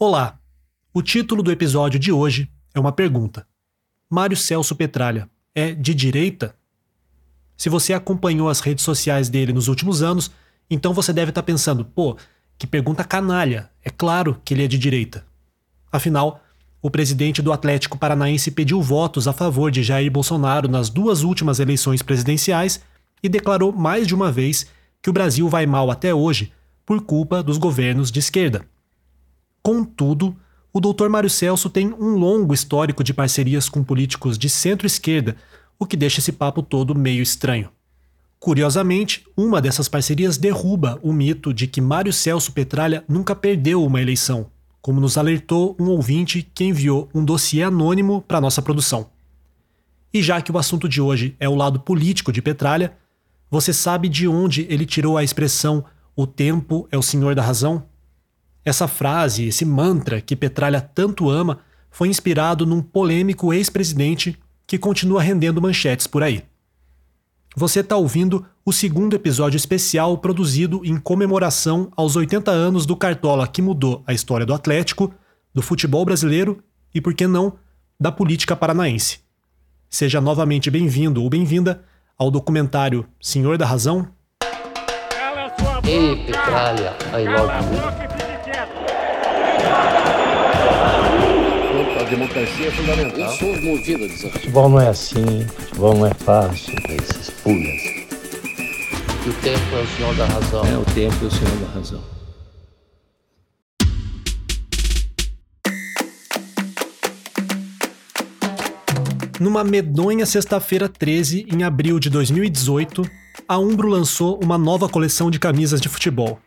Olá! O título do episódio de hoje é uma pergunta. Mário Celso Petralha é de direita? Se você acompanhou as redes sociais dele nos últimos anos, então você deve estar pensando, pô, que pergunta canalha, é claro que ele é de direita. Afinal, o presidente do Atlético Paranaense pediu votos a favor de Jair Bolsonaro nas duas últimas eleições presidenciais e declarou mais de uma vez que o Brasil vai mal até hoje por culpa dos governos de esquerda. Contudo, o Dr. Mário Celso tem um longo histórico de parcerias com políticos de centro-esquerda, o que deixa esse papo todo meio estranho. Curiosamente, uma dessas parcerias derruba o mito de que Mário Celso Petralha nunca perdeu uma eleição, como nos alertou um ouvinte que enviou um dossiê anônimo para nossa produção. E já que o assunto de hoje é o lado político de Petralha, você sabe de onde ele tirou a expressão o tempo é o senhor da razão? Essa frase, esse mantra que Petralha tanto ama, foi inspirado num polêmico ex-presidente que continua rendendo manchetes por aí. Você está ouvindo o segundo episódio especial produzido em comemoração aos 80 anos do Cartola que mudou a história do Atlético, do futebol brasileiro e, por que não, da política paranaense. Seja novamente bem-vindo ou bem-vinda ao documentário Senhor da Razão. Ei, Petralha, I love you. Democracia é fundamental. Eu sou movido a desafio. Futebol não é assim, futebol não é fácil, é esses pulhas. O tempo é o senhor da razão. É o tempo e o senhor da razão. Numa medonha sexta-feira 13, em abril de 2018, a Umbro lançou uma nova coleção de camisas de futebol.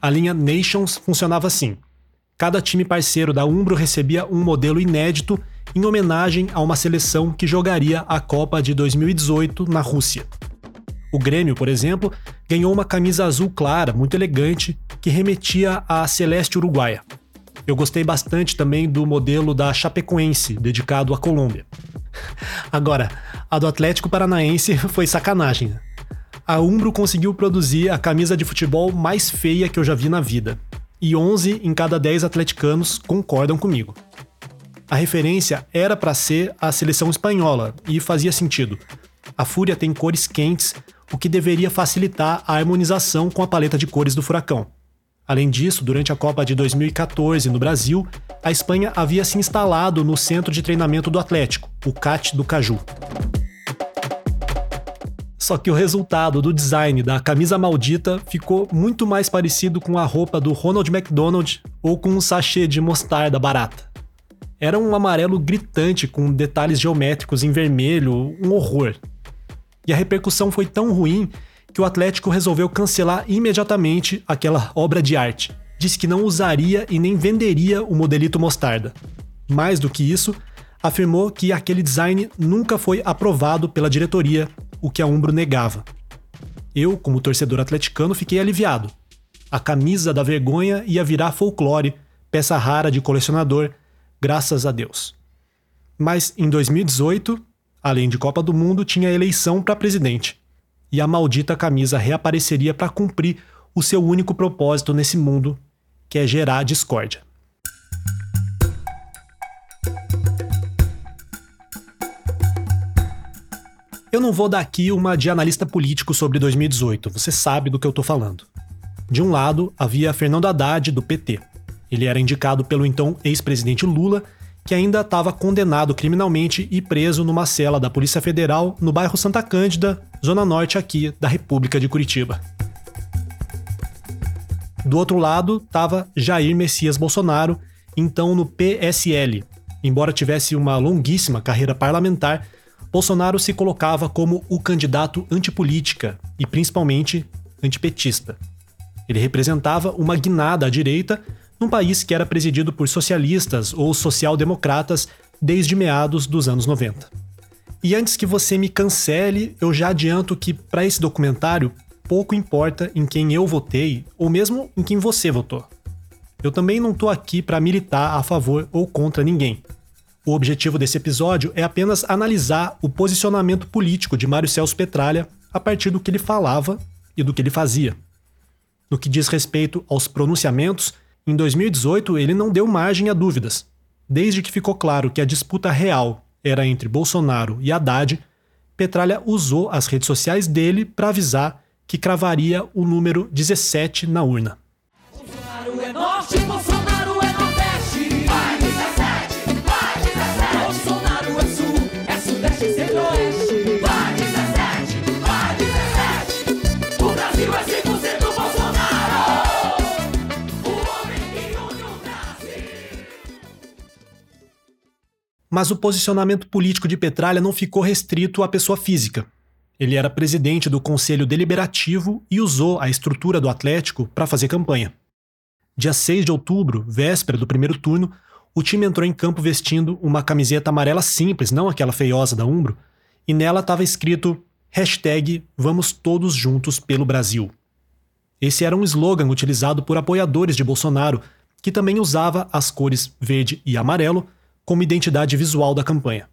A linha Nations funcionava assim: cada time parceiro da Umbro recebia um modelo inédito em homenagem a uma seleção que jogaria a Copa de 2018 na Rússia. O Grêmio, por exemplo, ganhou uma camisa azul clara, muito elegante, que remetia à Celeste Uruguaia. Eu gostei bastante também do modelo da Chapecoense, dedicado à Colômbia. Agora, a do Atlético Paranaense foi sacanagem. A Umbro conseguiu produzir a camisa de futebol mais feia que eu já vi na vida. E 11 em cada 10 atleticanos concordam comigo. A referência era para ser a seleção espanhola e fazia sentido. A Fúria tem cores quentes, o que deveria facilitar a harmonização com a paleta de cores do Furacão. Além disso, durante a Copa de 2014 no Brasil, a Espanha havia se instalado no centro de treinamento do Atlético, o CAT do Caju. Só que o resultado do design da camisa maldita ficou muito mais parecido com a roupa do Ronald McDonald ou com um sachê de mostarda barata. Era um amarelo gritante com detalhes geométricos em vermelho, um horror. E a repercussão foi tão ruim que o Atlético resolveu cancelar imediatamente aquela obra de arte. Disse que não usaria e nem venderia o modelito mostarda. Mais do que isso, afirmou que aquele design nunca foi aprovado pela diretoria, o que a Umbro negava. Eu, como torcedor atleticano, fiquei aliviado. A camisa da vergonha ia virar folclore, peça rara de colecionador, graças a Deus. Mas em 2018, além de Copa do Mundo, tinha eleição para presidente e a maldita camisa reapareceria para cumprir o seu único propósito nesse mundo, que é gerar discórdia. Eu não vou dar aqui uma de analista político sobre 2018, você sabe do que eu tô falando. De um lado, havia Fernando Haddad, do PT. Ele era indicado pelo então ex-presidente Lula que ainda estava condenado criminalmente e preso numa cela da Polícia Federal no bairro Santa Cândida, zona norte aqui da República de Curitiba. Do outro lado estava Jair Messias Bolsonaro, então no PSL. Embora tivesse uma longuíssima carreira parlamentar, Bolsonaro se colocava como o candidato antipolítica e principalmente antipetista. Ele representava uma guinada à direita num país que era presidido por socialistas ou social-democratas desde meados dos anos 90. E antes que você me cancele, eu já adianto que para esse documentário pouco importa em quem eu votei ou mesmo em quem você votou. Eu também não estou aqui para militar a favor ou contra ninguém. O objetivo desse episódio é apenas analisar o posicionamento político de Mário Celso Petralha a partir do que ele falava e do que ele fazia. No que diz respeito aos pronunciamentos, Em 2018, ele não deu margem a dúvidas. Desde que ficou claro que a disputa real era entre Bolsonaro e Haddad, Petralha usou as redes sociais dele para avisar que cravaria o número 17 na urna. Mas o posicionamento político de Petralha não ficou restrito à pessoa física. Ele era presidente do Conselho Deliberativo e usou a estrutura do Atlético para fazer campanha. Dia 6 de outubro, véspera do primeiro turno, o time entrou em campo vestindo uma camiseta amarela simples, não aquela feiosa da Umbro, e nela estava escrito hashtag Vamos Todos Juntos pelo Brasil. Esse era um slogan utilizado por apoiadores de Bolsonaro, que também usava as cores verde e amarelo como identidade visual da campanha.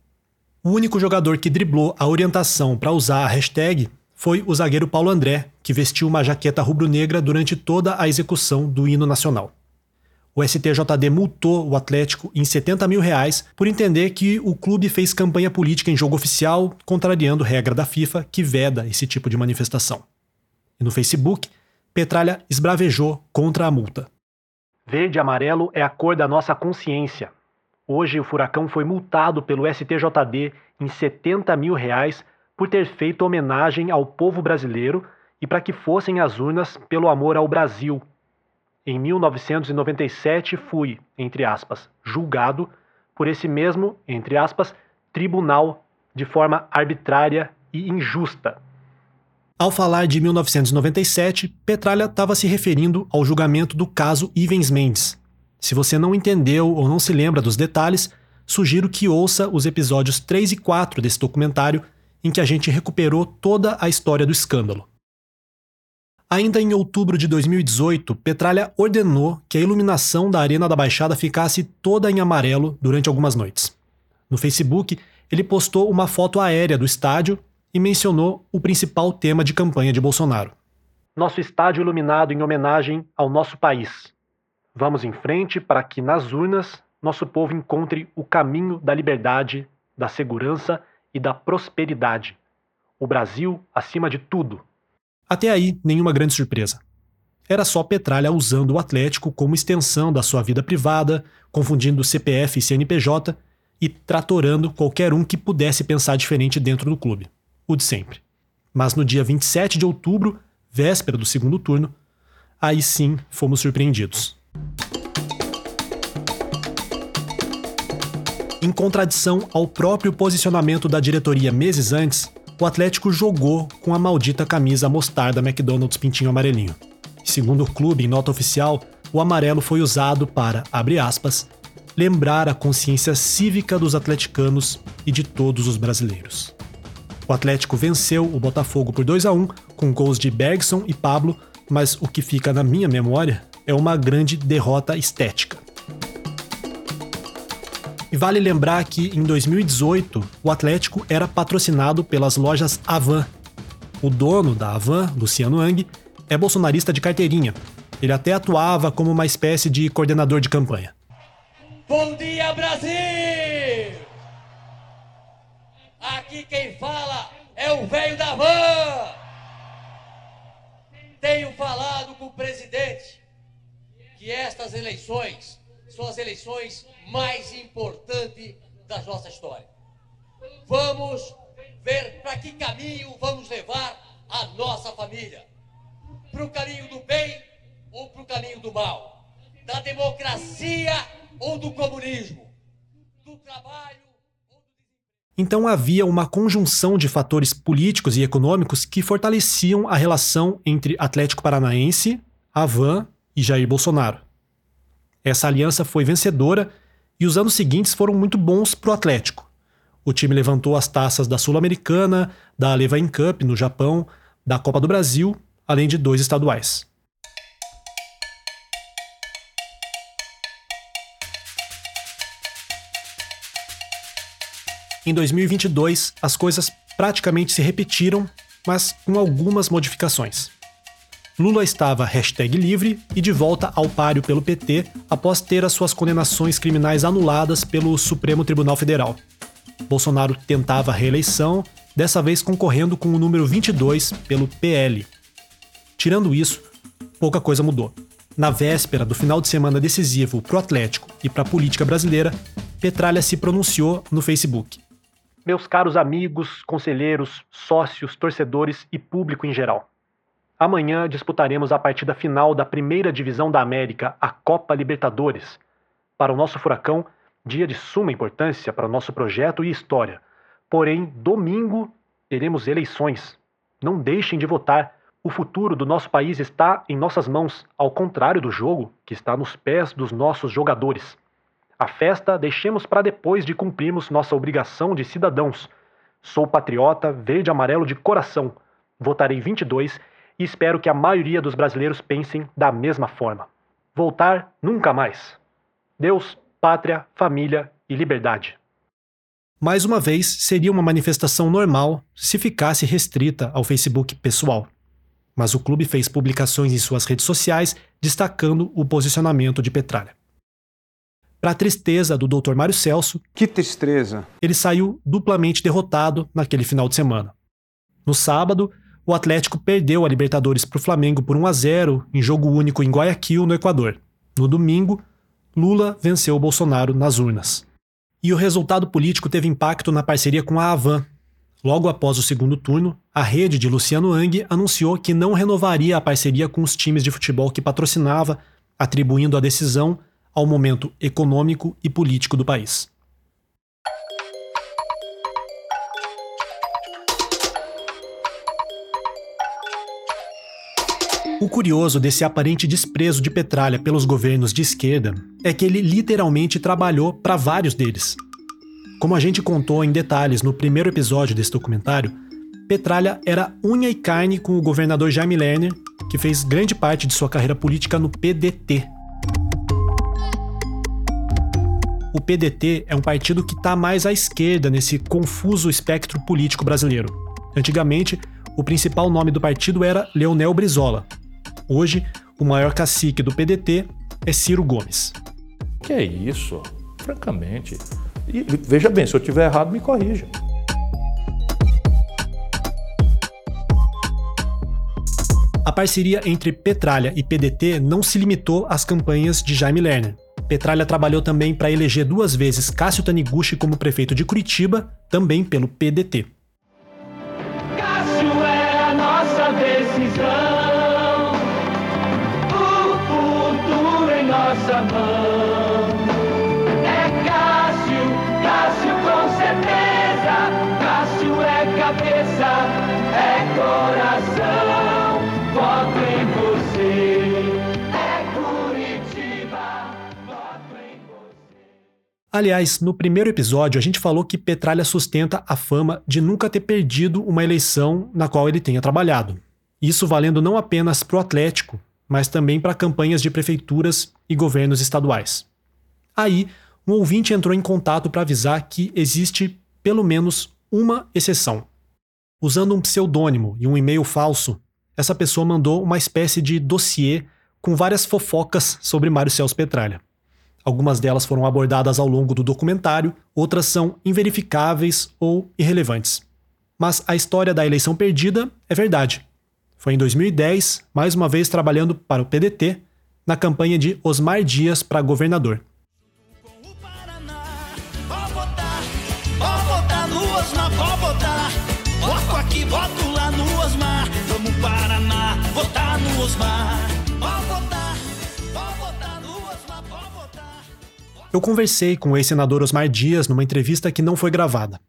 O único jogador que driblou a orientação para usar a hashtag foi o zagueiro Paulo André, que vestiu uma jaqueta rubro-negra durante toda a execução do hino nacional. O STJD multou o Atlético em 70 mil reais por entender que o clube fez campanha política em jogo oficial, contrariando regra da FIFA que veda esse tipo de manifestação. E no Facebook, Petralha esbravejou contra a multa. Verde e amarelo é a cor da nossa consciência. Hoje o Furacão foi multado pelo STJD em 70 mil reais por ter feito homenagem ao povo brasileiro e para que fossem às urnas pelo amor ao Brasil. Em 1997 fui, entre aspas, julgado por esse mesmo, entre aspas, tribunal de forma arbitrária e injusta. Ao falar de 1997, Petralha estava se referindo ao julgamento do caso Ivens Mendes. Se você não entendeu ou não se lembra dos detalhes, sugiro que ouça os episódios 3 e 4 desse documentário, em que a gente recuperou toda a história do escândalo. Ainda em outubro de 2018, Petralha ordenou que a iluminação da Arena da Baixada ficasse toda em amarelo durante algumas noites. No Facebook, ele postou uma foto aérea do estádio e mencionou o principal tema de campanha de Bolsonaro. Nosso estádio iluminado em homenagem ao nosso país. Vamos em frente para que nas urnas nosso povo encontre o caminho da liberdade, da segurança e da prosperidade. O Brasil acima de tudo. Até aí, nenhuma grande surpresa. Era só Petralha usando o Atlético como extensão da sua vida privada, confundindo CPF e CNPJ e tratorando qualquer um que pudesse pensar diferente dentro do clube. O de sempre. Mas no dia 27 de outubro, véspera do segundo turno, aí sim fomos surpreendidos. Em contradição ao próprio posicionamento da diretoria meses antes, o Atlético jogou com a maldita camisa mostarda McDonald's Pintinho Amarelinho. Segundo o clube, em nota oficial, o amarelo foi usado para, abre aspas, lembrar a consciência cívica dos atleticanos e de todos os brasileiros. O Atlético venceu o Botafogo por 2 a 1 com gols de Bergson e Pablo, mas o que fica na minha memória é uma grande derrota estética. E vale lembrar que em 2018 o Atlético era patrocinado pelas lojas Avan. O dono da Avan, Luciano Ang, é bolsonarista de carteirinha. Ele até atuava como uma espécie de coordenador de campanha. Bom dia, Brasil! Aqui quem fala é o velho da van! Tenho falado com o presidente que estas eleições são as eleições mais importantes da nossa história. Vamos ver para que caminho vamos levar a nossa família. Para o caminho do bem ou para o caminho do mal? Da democracia ou do comunismo? Do trabalho Então havia uma conjunção de fatores políticos e econômicos que fortaleciam a relação entre Atlético Paranaense, Avan e Jair Bolsonaro. Essa aliança foi vencedora e os anos seguintes foram muito bons para o Atlético. O time levantou as taças da Sul-Americana, da Levain Cup no Japão, da Copa do Brasil, além de dois estaduais. Em 2022, as coisas praticamente se repetiram, mas com algumas modificações. Lula estava livre e de volta ao páreo pelo PT após ter as suas condenações criminais anuladas pelo Supremo Tribunal Federal. Bolsonaro tentava a reeleição, dessa vez concorrendo com o número 22 pelo PL. Tirando isso, pouca coisa mudou. Na véspera do final de semana decisivo para o Atlético e para a política brasileira, Petralha se pronunciou no Facebook. Meus caros amigos, conselheiros, sócios, torcedores e público em geral. Amanhã disputaremos a partida final da primeira divisão da América, a Copa Libertadores. Para o nosso Furacão, dia de suma importância para o nosso projeto e história. Porém, domingo teremos eleições. Não deixem de votar. O futuro do nosso país está em nossas mãos, ao contrário do jogo, que está nos pés dos nossos jogadores. A festa deixemos para depois de cumprirmos nossa obrigação de cidadãos. Sou patriota verde-amarelo de coração. Votarei 22 e espero que a maioria dos brasileiros pensem da mesma forma. Voltar nunca mais. Deus, pátria, família e liberdade. Mais uma vez, seria uma manifestação normal se ficasse restrita ao Facebook pessoal. Mas o clube fez publicações em suas redes sociais destacando o posicionamento de Petralha. Para a tristeza do Dr. Mário Celso, Que tristeza. ele saiu duplamente derrotado naquele final de semana. No sábado, o Atlético perdeu a Libertadores para o Flamengo por 1 a 0 em jogo único em Guayaquil, no Equador. No domingo, Lula venceu Bolsonaro nas urnas. E o resultado político teve impacto na parceria com a Avan. Logo após o segundo turno, a rede de Luciano Hang anunciou que não renovaria a parceria com os times de futebol que patrocinava, atribuindo a decisão ao momento econômico e político do país. O curioso desse aparente desprezo de Petralha pelos governos de esquerda é que ele literalmente trabalhou para vários deles. Como a gente contou em detalhes no primeiro episódio desse documentário, Petralha era unha e carne com o governador Jaime Lerner, que fez grande parte de sua carreira política no PDT. O PDT é um partido que está mais à esquerda nesse confuso espectro político brasileiro. Antigamente, o principal nome do partido era Leonel Brizola, Hoje, o maior cacique do PDT é Ciro Gomes. Que é isso? Francamente. E veja bem, se eu tiver errado, me corrija. A parceria entre Petralha e PDT não se limitou às campanhas de Jaime Lerner. Petralha trabalhou também para eleger duas vezes Cássio Taniguchi como prefeito de Curitiba, também pelo PDT. Cássio é a nossa decisão. Aliás, no primeiro episódio a gente falou que Petralha sustenta a fama de nunca ter perdido uma eleição na qual ele tenha trabalhado. Isso valendo não apenas para o Atlético, mas também para campanhas de prefeituras e governos estaduais. Aí, um ouvinte entrou em contato para avisar que existe pelo menos uma exceção. Usando um pseudônimo e um e-mail falso, essa pessoa mandou uma espécie de dossiê com várias fofocas sobre Mário Celso Petralha. Algumas delas foram abordadas ao longo do documentário, outras são inverificáveis ou irrelevantes. Mas a história da eleição perdida é verdade. Foi em 2010, mais uma vez trabalhando para o PDT, na campanha de Osmar Dias para governador. Voto aqui, voto lá no Osmar. Vamos Paraná, votar no Osmar. Eu conversei com o ex-senador Osmar Dias numa entrevista que não foi gravada.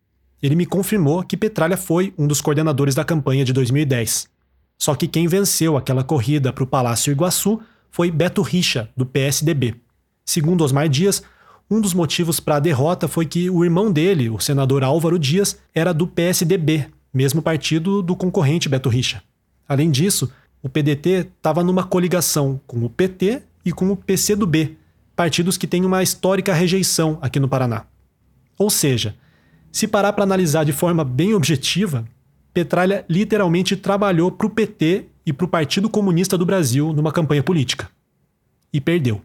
Ele me confirmou que Petralha foi um dos coordenadores da campanha de 2010. Só que quem venceu aquela corrida para o Palácio Iguaçu foi Beto Richa, do PSDB. Segundo Osmar Dias, um dos motivos para a derrota foi que o irmão dele, o senador Álvaro Dias, era do PSDB, mesmo partido do concorrente Beto Richa. Além disso, o PDT estava numa coligação com o PT e com o PCdoB, partidos que têm uma histórica rejeição aqui no Paraná. Ou seja, se parar para analisar de forma bem objetiva, Petralha literalmente trabalhou para o PT e para o Partido Comunista do Brasil numa campanha política. E perdeu.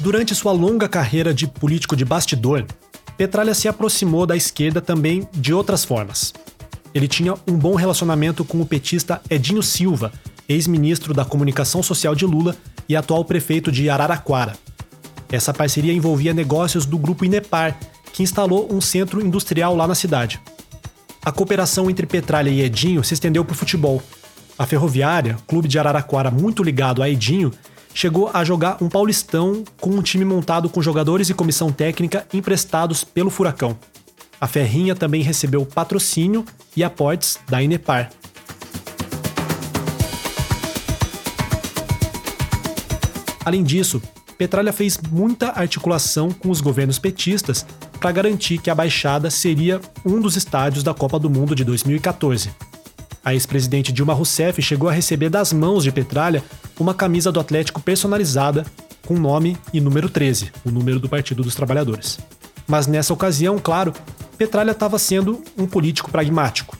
Durante sua longa carreira de político de bastidor, Petralha se aproximou da esquerda também de outras formas. Ele tinha um bom relacionamento com o petista Edinho Silva, ex-ministro da Comunicação Social de Lula e atual prefeito de Araraquara. Essa parceria envolvia negócios do grupo Inepar, que instalou um centro industrial lá na cidade. A cooperação entre Petralha e Edinho se estendeu para o futebol. A Ferroviária, clube de Araraquara muito ligado a Edinho, chegou a jogar um Paulistão com um time montado com jogadores e comissão técnica emprestados pelo Furacão. A Ferrinha também recebeu patrocínio e aportes da Inepar. Além disso, Petralha fez muita articulação com os governos petistas para garantir que a Baixada seria um dos estádios da Copa do Mundo de 2014. A ex-presidente Dilma Rousseff chegou a receber das mãos de Petralha uma camisa do Atlético personalizada com nome e número 13, o número do Partido dos Trabalhadores. Mas nessa ocasião, claro, Petralha estava sendo um político pragmático.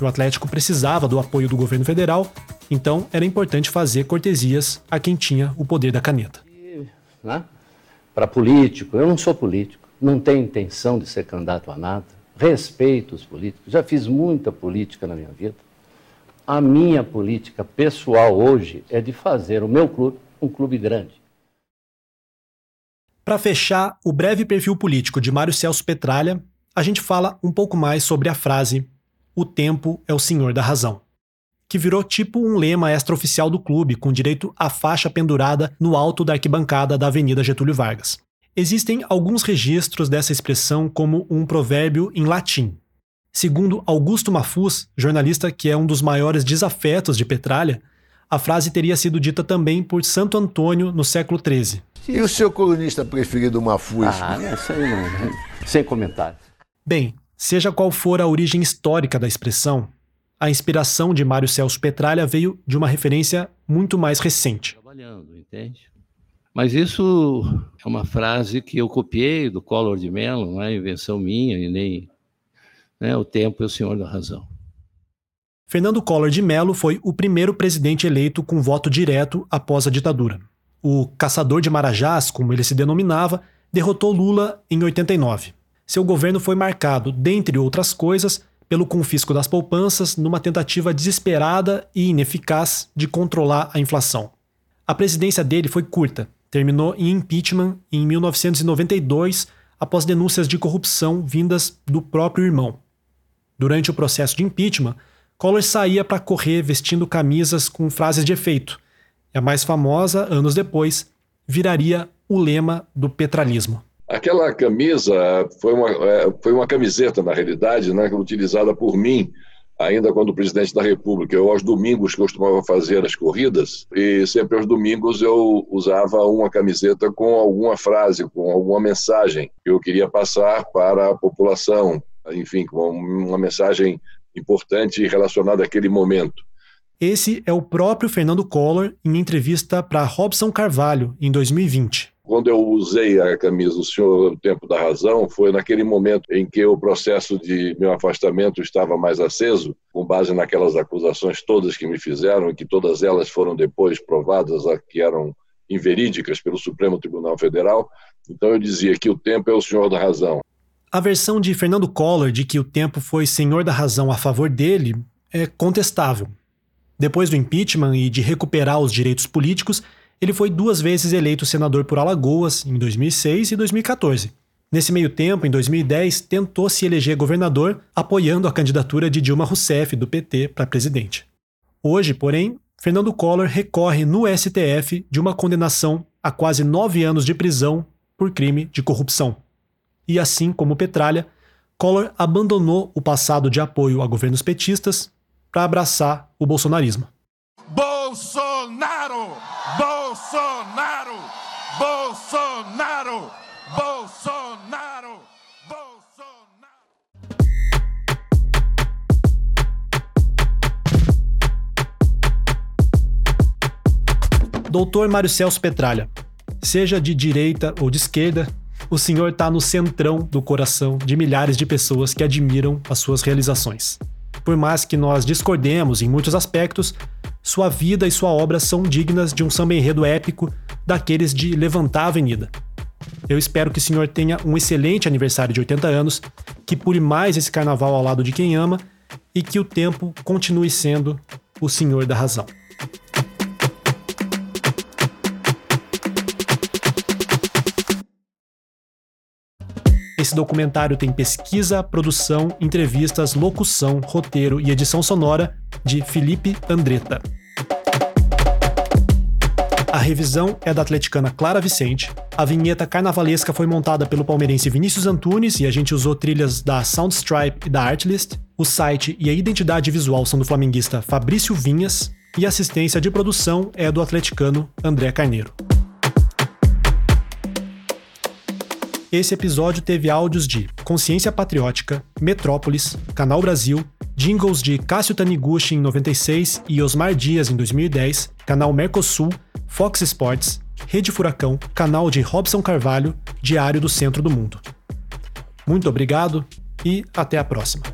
O Atlético precisava do apoio do governo federal, então era importante fazer cortesias a quem tinha o poder da caneta. Né? Para político, eu não sou político, não tenho intenção de ser candidato a nada, respeito os políticos, já fiz muita política na minha vida. A minha política pessoal hoje é de fazer o meu clube um clube grande. Para fechar o breve perfil político de Mário Celso Petralha, a gente fala um pouco mais sobre a frase O tempo é o senhor da razão, que virou tipo um lema extraoficial do clube, com direito à faixa pendurada no alto da arquibancada da Avenida Getúlio Vargas. Existem alguns registros dessa expressão como um provérbio em latim, Segundo Augusto Mafuz, jornalista que é um dos maiores desafetos de Petralha, a frase teria sido dita também por Santo Antônio no século XIII. E o seu colunista preferido, Mafuz? Ah, essa aí não, sem comentários. Bem, seja qual for a origem histórica da expressão, a inspiração de Mário Celso Petralha veio de uma referência muito mais recente. Trabalhando, entende? Mas isso é uma frase que eu copiei do Collor de Mello, não é invenção minha e nem né? O tempo é o senhor da razão. Fernando Collor de Mello foi o primeiro presidente eleito com voto direto após a ditadura. O caçador de Marajás, como ele se denominava, derrotou Lula em 89. Seu governo foi marcado, dentre outras coisas, pelo confisco das poupanças, numa tentativa desesperada e ineficaz de controlar a inflação. A presidência dele foi curta, terminou em impeachment em 1992, após denúncias de corrupção vindas do próprio irmão. Durante o processo de impeachment, Collor saía para correr vestindo camisas com frases de efeito. E a mais famosa, anos depois, viraria o lema do petralismo. Aquela camisa foi uma, é, foi uma camiseta, na realidade, né, utilizada por mim, ainda quando presidente da República. Eu, aos domingos, costumava fazer as corridas, e sempre aos domingos eu usava uma camiseta com alguma frase, com alguma mensagem que eu queria passar para a população, enfim, com uma mensagem importante relacionada àquele momento. Esse é o próprio Fernando Collor em entrevista para Robson Carvalho, em 2020. Quando eu usei a camisa do Senhor o Tempo da Razão, foi naquele momento em que o processo de meu afastamento estava mais aceso, com base naquelas acusações todas que me fizeram, e que todas elas foram depois provadas que eram inverídicas pelo Supremo Tribunal Federal. Então eu dizia que o tempo é o senhor da razão. A versão de Fernando Collor de que o tempo foi senhor da razão a favor dele é contestável. Depois do impeachment e de recuperar os direitos políticos, ele foi duas vezes eleito senador por Alagoas, em 2006 e 2014. Nesse meio tempo, em 2010, tentou se eleger governador, apoiando a candidatura de Dilma Rousseff, do PT, para presidente. Hoje, porém, Fernando Collor recorre no STF de uma condenação a quase nove anos de prisão por crime de corrupção e assim como Petralha, Collor abandonou o passado de apoio a governos petistas para abraçar o bolsonarismo. Bolsonaro! Bolsonaro! Bolsonaro! Bolsonaro! Bolsonaro! Doutor Mário Celso Petralha, Seja de direita ou de esquerda, o senhor está no centrão do coração de milhares de pessoas que admiram as suas realizações. Por mais que nós discordemos em muitos aspectos, sua vida e sua obra são dignas de um samba enredo épico daqueles de levantar a avenida. Eu espero que o senhor tenha um excelente aniversário de 80 anos, que pule mais esse carnaval ao lado de quem ama e que o tempo continue sendo o senhor da razão. Esse documentário tem pesquisa, produção, entrevistas, locução, roteiro e edição sonora de Felipe Andretta. A revisão é da atleticana Clara Vicente. A vinheta carnavalesca foi montada pelo palmeirense Vinícius Antunes e a gente usou trilhas da Soundstripe e da Artlist. O site e a identidade visual são do flamenguista Fabrício Vinhas e a assistência de produção é do atleticano André Carneiro. Esse episódio teve áudios de Consciência Patriótica, Metrópolis, Canal Brasil, jingles de Cássio Taniguchi em 96 e Osmar Dias em 2010, Canal Mercosul, Fox Sports, Rede Furacão, canal de Robson Carvalho, Diário do Centro do Mundo. Muito obrigado e até a próxima.